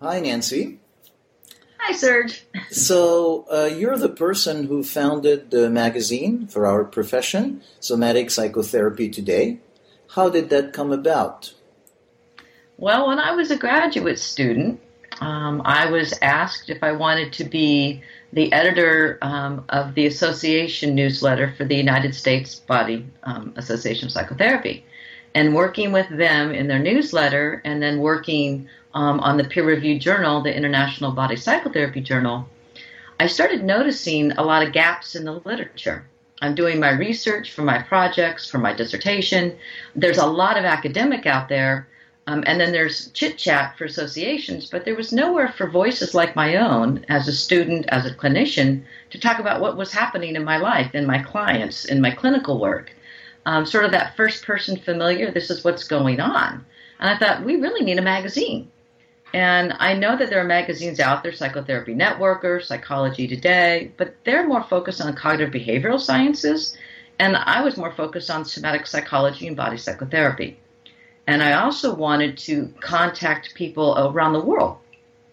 Hi, Nancy. Hi, Serge. So, uh, you're the person who founded the magazine for our profession, Somatic Psychotherapy Today. How did that come about? Well, when I was a graduate student, um, I was asked if I wanted to be the editor um, of the association newsletter for the United States Body um, Association of Psychotherapy. And working with them in their newsletter and then working um, on the peer reviewed journal, the International Body Psychotherapy Journal, I started noticing a lot of gaps in the literature. I'm doing my research for my projects, for my dissertation. There's a lot of academic out there, um, and then there's chit chat for associations, but there was nowhere for voices like my own as a student, as a clinician, to talk about what was happening in my life, in my clients, in my clinical work. Um, sort of that first person familiar, this is what's going on. And I thought, we really need a magazine. And I know that there are magazines out there, Psychotherapy Networker, Psychology Today, but they're more focused on cognitive behavioral sciences. And I was more focused on somatic psychology and body psychotherapy. And I also wanted to contact people around the world.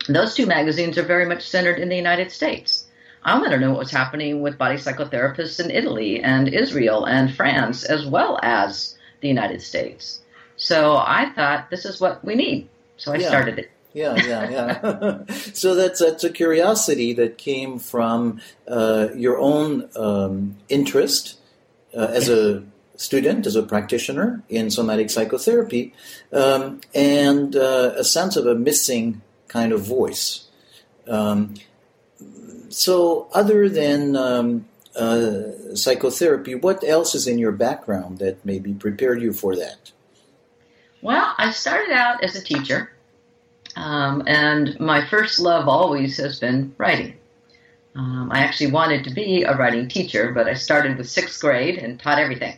Those two magazines are very much centered in the United States. I want to know what's happening with body psychotherapists in Italy and Israel and France, as well as the United States. So I thought this is what we need. So I Yeah. started it. Yeah, yeah, yeah. so that's that's a curiosity that came from uh, your own um, interest uh, as a student, as a practitioner in somatic psychotherapy, um, and uh, a sense of a missing kind of voice. Um, so, other than um, uh, psychotherapy, what else is in your background that maybe prepared you for that? Well, I started out as a teacher, um, and my first love always has been writing. Um, I actually wanted to be a writing teacher, but I started with sixth grade and taught everything.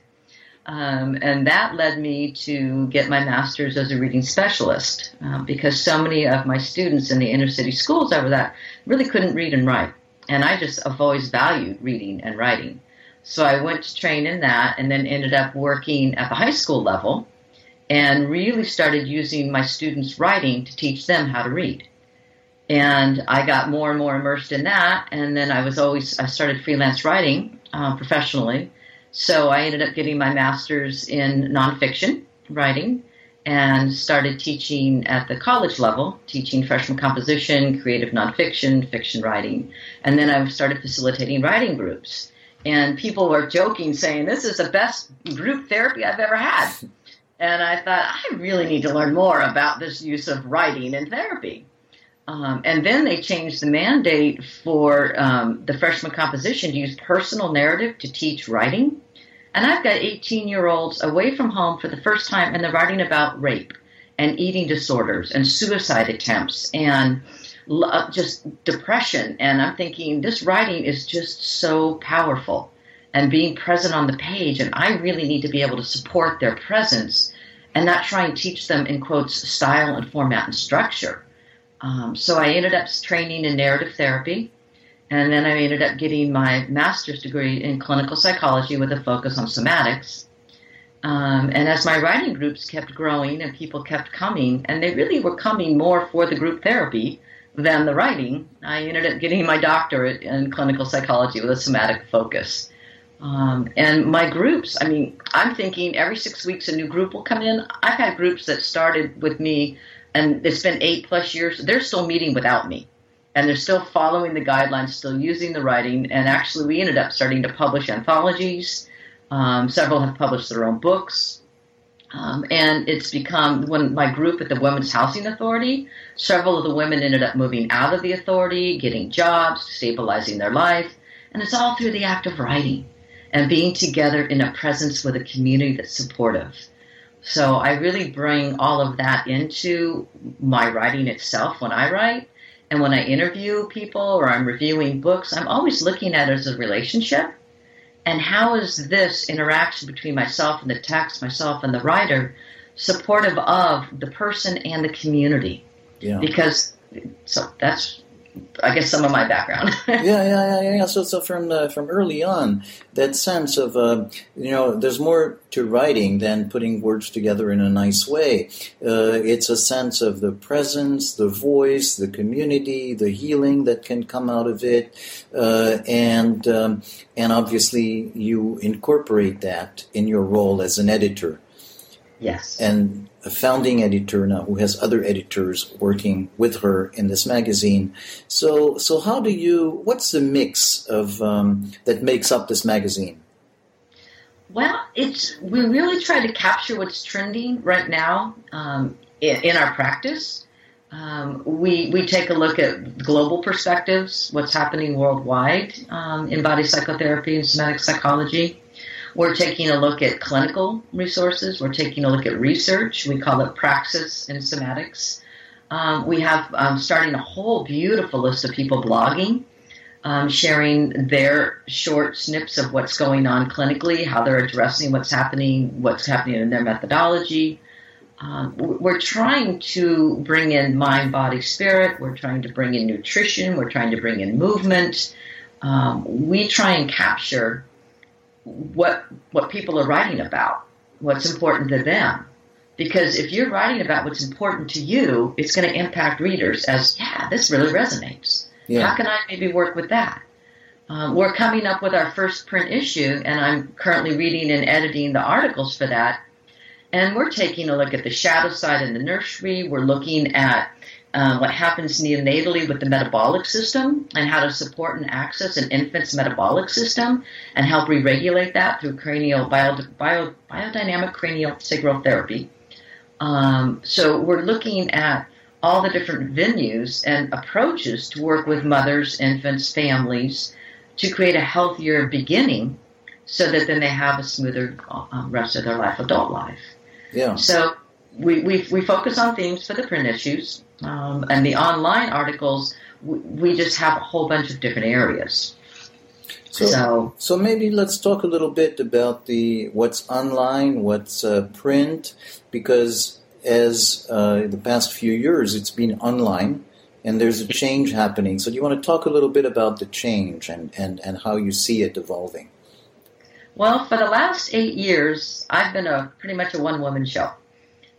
Um, and that led me to get my master's as a reading specialist um, because so many of my students in the inner city schools over that really couldn't read and write. And I just have always valued reading and writing. So I went to train in that and then ended up working at the high school level and really started using my students' writing to teach them how to read. And I got more and more immersed in that. And then I was always, I started freelance writing uh, professionally. So I ended up getting my master's in nonfiction writing and started teaching at the college level, teaching freshman composition, creative nonfiction, fiction writing. And then I started facilitating writing groups. And people were joking, saying, This is the best group therapy I've ever had. And I thought, I really need to learn more about this use of writing in therapy. Um, and then they changed the mandate for um, the freshman composition to use personal narrative to teach writing. And I've got 18 year olds away from home for the first time, and they're writing about rape and eating disorders and suicide attempts and uh, just depression. And I'm thinking, this writing is just so powerful and being present on the page. And I really need to be able to support their presence and not try and teach them, in quotes, style and format and structure. Um, so I ended up training in narrative therapy. And then I ended up getting my master's degree in clinical psychology with a focus on somatics. Um, and as my writing groups kept growing and people kept coming, and they really were coming more for the group therapy than the writing, I ended up getting my doctorate in clinical psychology with a somatic focus. Um, and my groups, I mean, I'm thinking every six weeks a new group will come in. I've had groups that started with me and it's been eight plus years. They're still meeting without me and they're still following the guidelines, still using the writing. And actually, we ended up starting to publish anthologies. Um, several have published their own books. Um, and it's become when my group at the Women's Housing Authority, several of the women ended up moving out of the authority, getting jobs, stabilizing their life. And it's all through the act of writing and being together in a presence with a community that's supportive. So I really bring all of that into my writing itself when I write. And when I interview people or I'm reviewing books, I'm always looking at it as a relationship. And how is this interaction between myself and the text, myself and the writer, supportive of the person and the community? Yeah. Because so that's I guess some of my background. yeah, yeah, yeah, yeah. So, so from uh, from early on, that sense of uh, you know, there's more to writing than putting words together in a nice way. Uh, it's a sense of the presence, the voice, the community, the healing that can come out of it, uh, and um, and obviously you incorporate that in your role as an editor. Yes. And a founding editor now who has other editors working with her in this magazine. So, so how do you? What's the mix of um, that makes up this magazine? Well, it's we really try to capture what's trending right now um, in, in, our practice. Um, we we take a look at global perspectives, what's happening worldwide um, in body psychotherapy and somatic psychology. We're taking a look at clinical resources. We're taking a look at research. We call it praxis and somatics. Um, we have um, starting a whole beautiful list of people blogging, um, sharing their short snips of what's going on clinically, how they're addressing what's happening, what's happening in their methodology. Um, we're trying to bring in mind, body, spirit. We're trying to bring in nutrition. We're trying to bring in movement. Um, we try and capture what what people are writing about, what's important to them. Because if you're writing about what's important to you, it's going to impact readers as, yeah, this really resonates. Yeah. How can I maybe work with that? Um, we're coming up with our first print issue, and I'm currently reading and editing the articles for that. And we're taking a look at the shadow side in the nursery. We're looking at um, what happens neonatally with the metabolic system and how to support and access an infant's metabolic system and help re-regulate that through cranial bio, bio, biodynamic cranial sacral therapy. Um, so we're looking at all the different venues and approaches to work with mothers, infants, families to create a healthier beginning so that then they have a smoother um, rest of their life, adult life. Yeah. So we, we, we focus on themes for the print issues, um, and the online articles, we, we, just have a whole bunch of different areas. So, so, so, maybe let's talk a little bit about the what's online, what's uh, print, because as uh, the past few years, it's been online, and there's a change happening. So, do you want to talk a little bit about the change and, and, and how you see it evolving? Well, for the last eight years, I've been a pretty much a one woman show.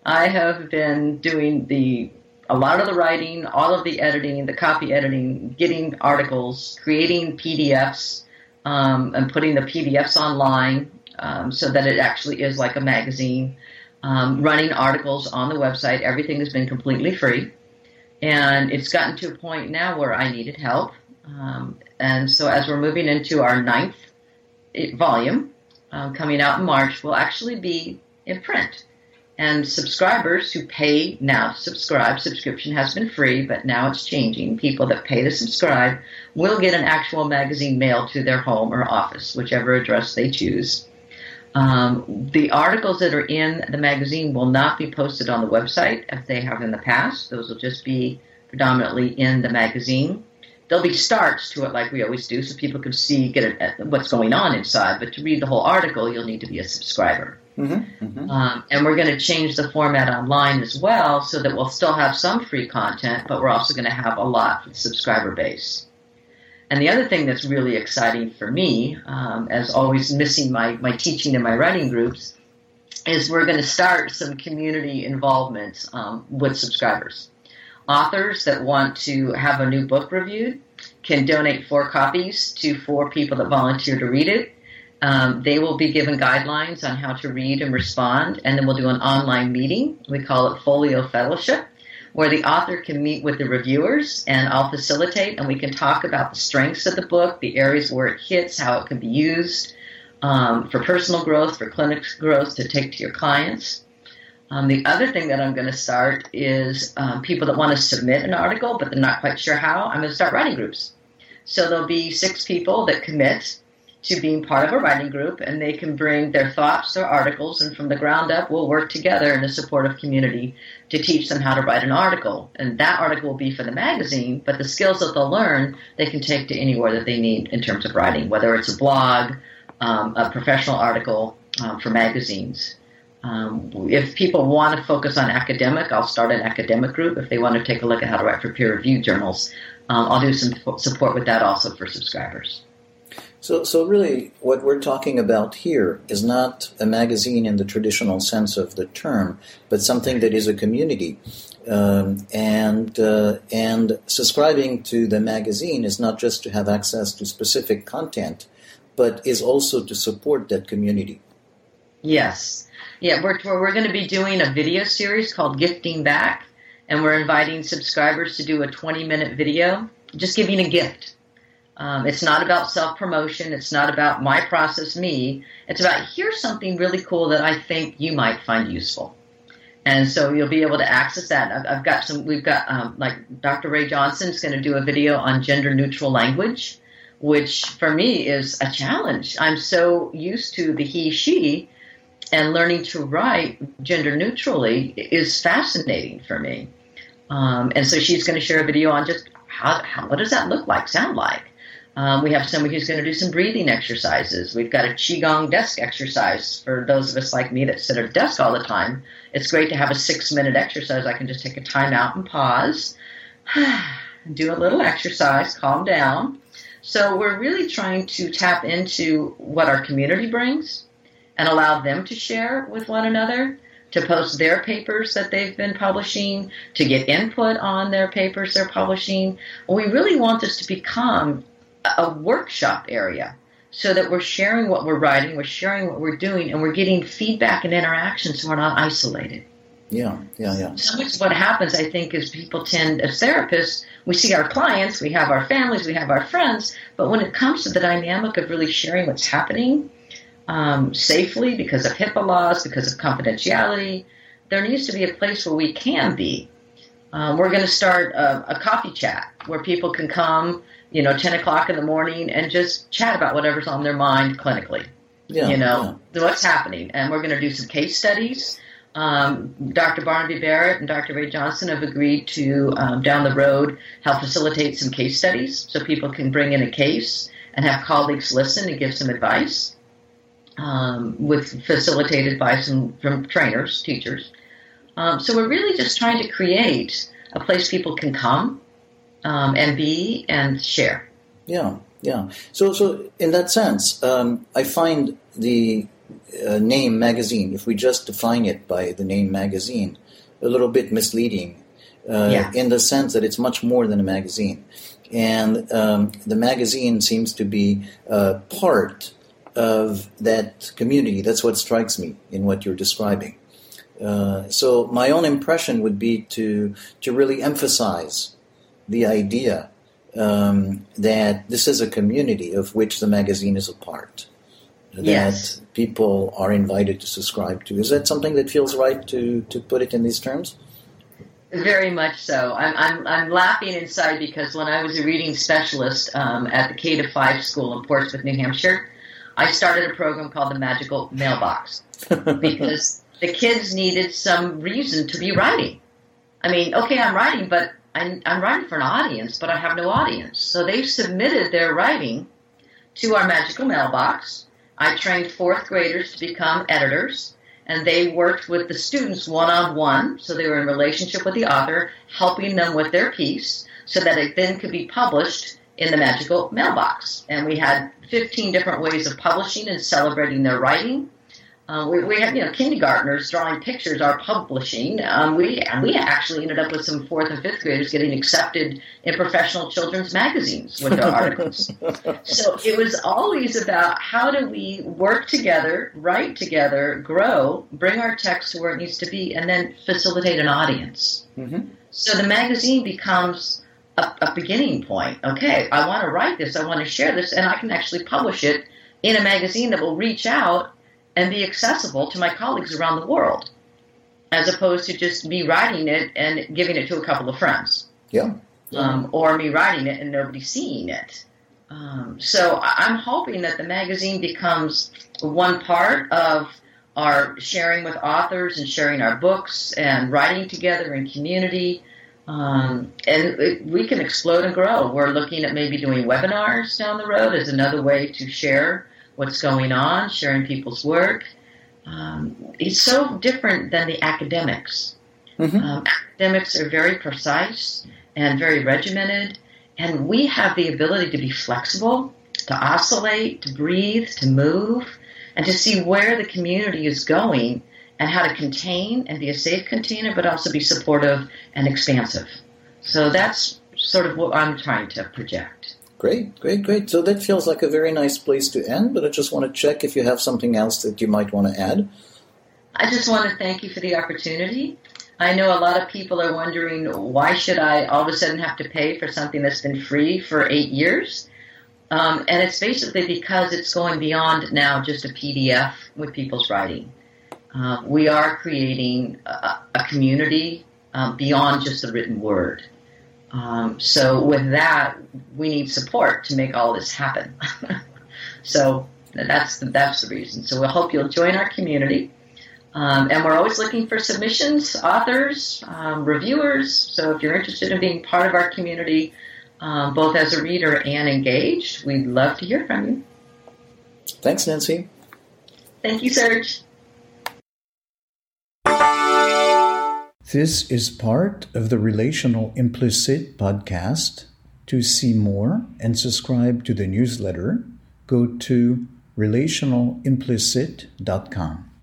I have been doing the a lot of the writing, all of the editing, the copy editing, getting articles, creating PDFs, um, and putting the PDFs online um, so that it actually is like a magazine. Um, running articles on the website, everything has been completely free, and it's gotten to a point now where I needed help. Um, and so, as we're moving into our ninth eh, volume, uh, coming out in March, will actually be in print and subscribers who pay now to subscribe, subscription has been free, but now it's changing. People that pay to subscribe will get an actual magazine mailed to their home or office, whichever address they choose. Um, the articles that are in the magazine will not be posted on the website as they have in the past. Those will just be predominantly in the magazine. There'll be starts to it like we always do so people can see, get a, what's going on inside, but to read the whole article, you'll need to be a subscriber. Mm-hmm, mm-hmm. Um, and we're going to change the format online as well so that we'll still have some free content, but we're also going to have a lot for the subscriber base. And the other thing that's really exciting for me, um, as always missing my, my teaching and my writing groups, is we're going to start some community involvement um, with subscribers. Authors that want to have a new book reviewed can donate four copies to four people that volunteer to read it um, they will be given guidelines on how to read and respond, and then we'll do an online meeting. We call it Folio Fellowship, where the author can meet with the reviewers, and I'll facilitate, and we can talk about the strengths of the book, the areas where it hits, how it can be used um, for personal growth, for clinic growth to take to your clients. Um, the other thing that I'm going to start is um, people that want to submit an article, but they're not quite sure how. I'm going to start writing groups. So there'll be six people that commit to being part of a writing group, and they can bring their thoughts, their articles, and from the ground up, we'll work together in a supportive community to teach them how to write an article. And that article will be for the magazine, but the skills that they'll learn, they can take to anywhere that they need in terms of writing, whether it's a blog, um, a professional article um, for magazines. Um, if people want to focus on academic, I'll start an academic group. If they want to take a look at how to write for peer reviewed journals, um, I'll do some support with that also for subscribers. So, so really, what we're talking about here is not a magazine in the traditional sense of the term, but something that is a community. Um, and uh, and subscribing to the magazine is not just to have access to specific content, but is also to support that community. Yes, yeah, we're we're going to be doing a video series called Gifting Back, and we're inviting subscribers to do a 20 minute video, just giving a gift um, it's not about self promotion. It's not about my process, me. It's about here's something really cool that I think you might find useful. And so you'll be able to access that. I've, I've got some, we've got, um, like Dr. Rae Johnson is going to do a video on gender neutral language, which for me is a challenge. I'm so used to the he, she, and learning to write gender neutrally is fascinating for me. Um, and so she's going to share a video on just how, how, what does that look like, sound like? Um, we have somebody who's going to do some breathing exercises. We've got a Qigong desk exercise for those of us like me that sit at a desk all the time. It's great to have a six minute exercise. I can just take a time out and pause, and do a little exercise, calm down. So we're really trying to tap into what our community brings and allow them to share with one another, to post their papers that they've been publishing, to get input on their papers they're publishing. We really want this to become a workshop area so that we're sharing what we're writing, we're sharing what we're doing, and we're getting feedback and interaction so we're not isolated. Yeah, yeah, yeah. So much what happens, I think, is people tend, as therapists, we see our clients, we have our families, we have our friends, but when it comes to the dynamic of really sharing what's happening um, safely because of HIPAA laws, because of confidentiality, there needs to be a place where we can be. Um, we're going to start a, a coffee chat where people can come you know, 10 o'clock in the morning and just chat about whatever's on their mind clinically. Yeah, you know, yeah. what's happening. And we're going to do some case studies. Um, Dr. Barnaby Barratt and Dr. Rae Johnson have agreed to, um, down the road, help facilitate some case studies so people can bring in a case and have colleagues listen and give some advice, um, with facilitated by some from trainers, teachers. Um, so we're really just trying to create a place people can come um, and be and share. Yeah, yeah. So, so in that sense, um, I find the uh, name magazine, if we just define it by the name magazine, a little bit misleading. Uh, yeah. In the sense that it's much more than a magazine, and um, the magazine seems to be uh, part of that community. That's what strikes me in what you're describing. Uh, so my own impression would be to to really emphasize the idea um, that this is a community of which the magazine is a part. That yes. people are invited to subscribe to. Is that something that feels right to, to put it in these terms? Very much so. I'm, I'm, I'm laughing inside because when I was a reading specialist um, at the K to 5 school in Portsmouth, New Hampshire, I started a program called the Magical Mailbox because the kids needed some reason to be writing. I mean, okay, I'm writing, but I'm, I'm writing for an audience, but I have no audience. So they submitted their writing to our magical mailbox. I trained fourth graders to become editors, and they worked with the students one on one. So they were in relationship with the author, helping them with their piece so that it then could be published in the magical mailbox. And we had 15 different ways of publishing and celebrating their writing. Uh, we, we had, you know, kindergartners drawing pictures, our publishing. Um, we we actually ended up with some fourth and fifth graders getting accepted in professional children's magazines with their articles. so it was always about how do we work together, write together, grow, bring our text to where it needs to be, and then facilitate an audience. Mm-hmm. So the magazine becomes a, a beginning point. Okay, I want to write this, I want to share this, and I can actually publish it in a magazine that will reach out and be accessible to my colleagues around the world, as opposed to just me writing it and giving it to a couple of friends. Yeah. Um, or me writing it and nobody seeing it. Um, so I'm hoping that the magazine becomes one part of our sharing with authors and sharing our books and writing together in community. Um, and it, we can explode and grow. We're looking at maybe doing webinars down the road as another way to share what's going on, sharing people's work. um, is so different than the academics. Mhm. Um, academics are very precise and very regimented, and we have the ability to be flexible, to oscillate, to breathe, to move, and to see where the community is going and how to contain and be a safe container, but also be supportive and expansive. So that's sort of what I'm trying to project. Great, great, great. So that feels like a very nice place to end, but I just want to check if you have something else that you might want to add. I just want to thank you for the opportunity. I know a lot of people are wondering why should I all of a sudden have to pay for something that's been free for eight years? Um, and it's basically because it's going beyond now just a PDF with people's writing. Uh, we are creating a, a community um, beyond just the written word. Um, so with that, we need support to make all this happen. so that's the, that's the reason. So we hope you'll join our community. Um, and we're always looking for submissions, authors, um, reviewers. So if you're interested in being part of our community, um, both as a reader and engaged, we'd love to hear from you. Thanks, Nancy. Thank you, Serge. This is part of the Relational Implicit podcast. To see more and subscribe to the newsletter, go to relationalimplicit.com.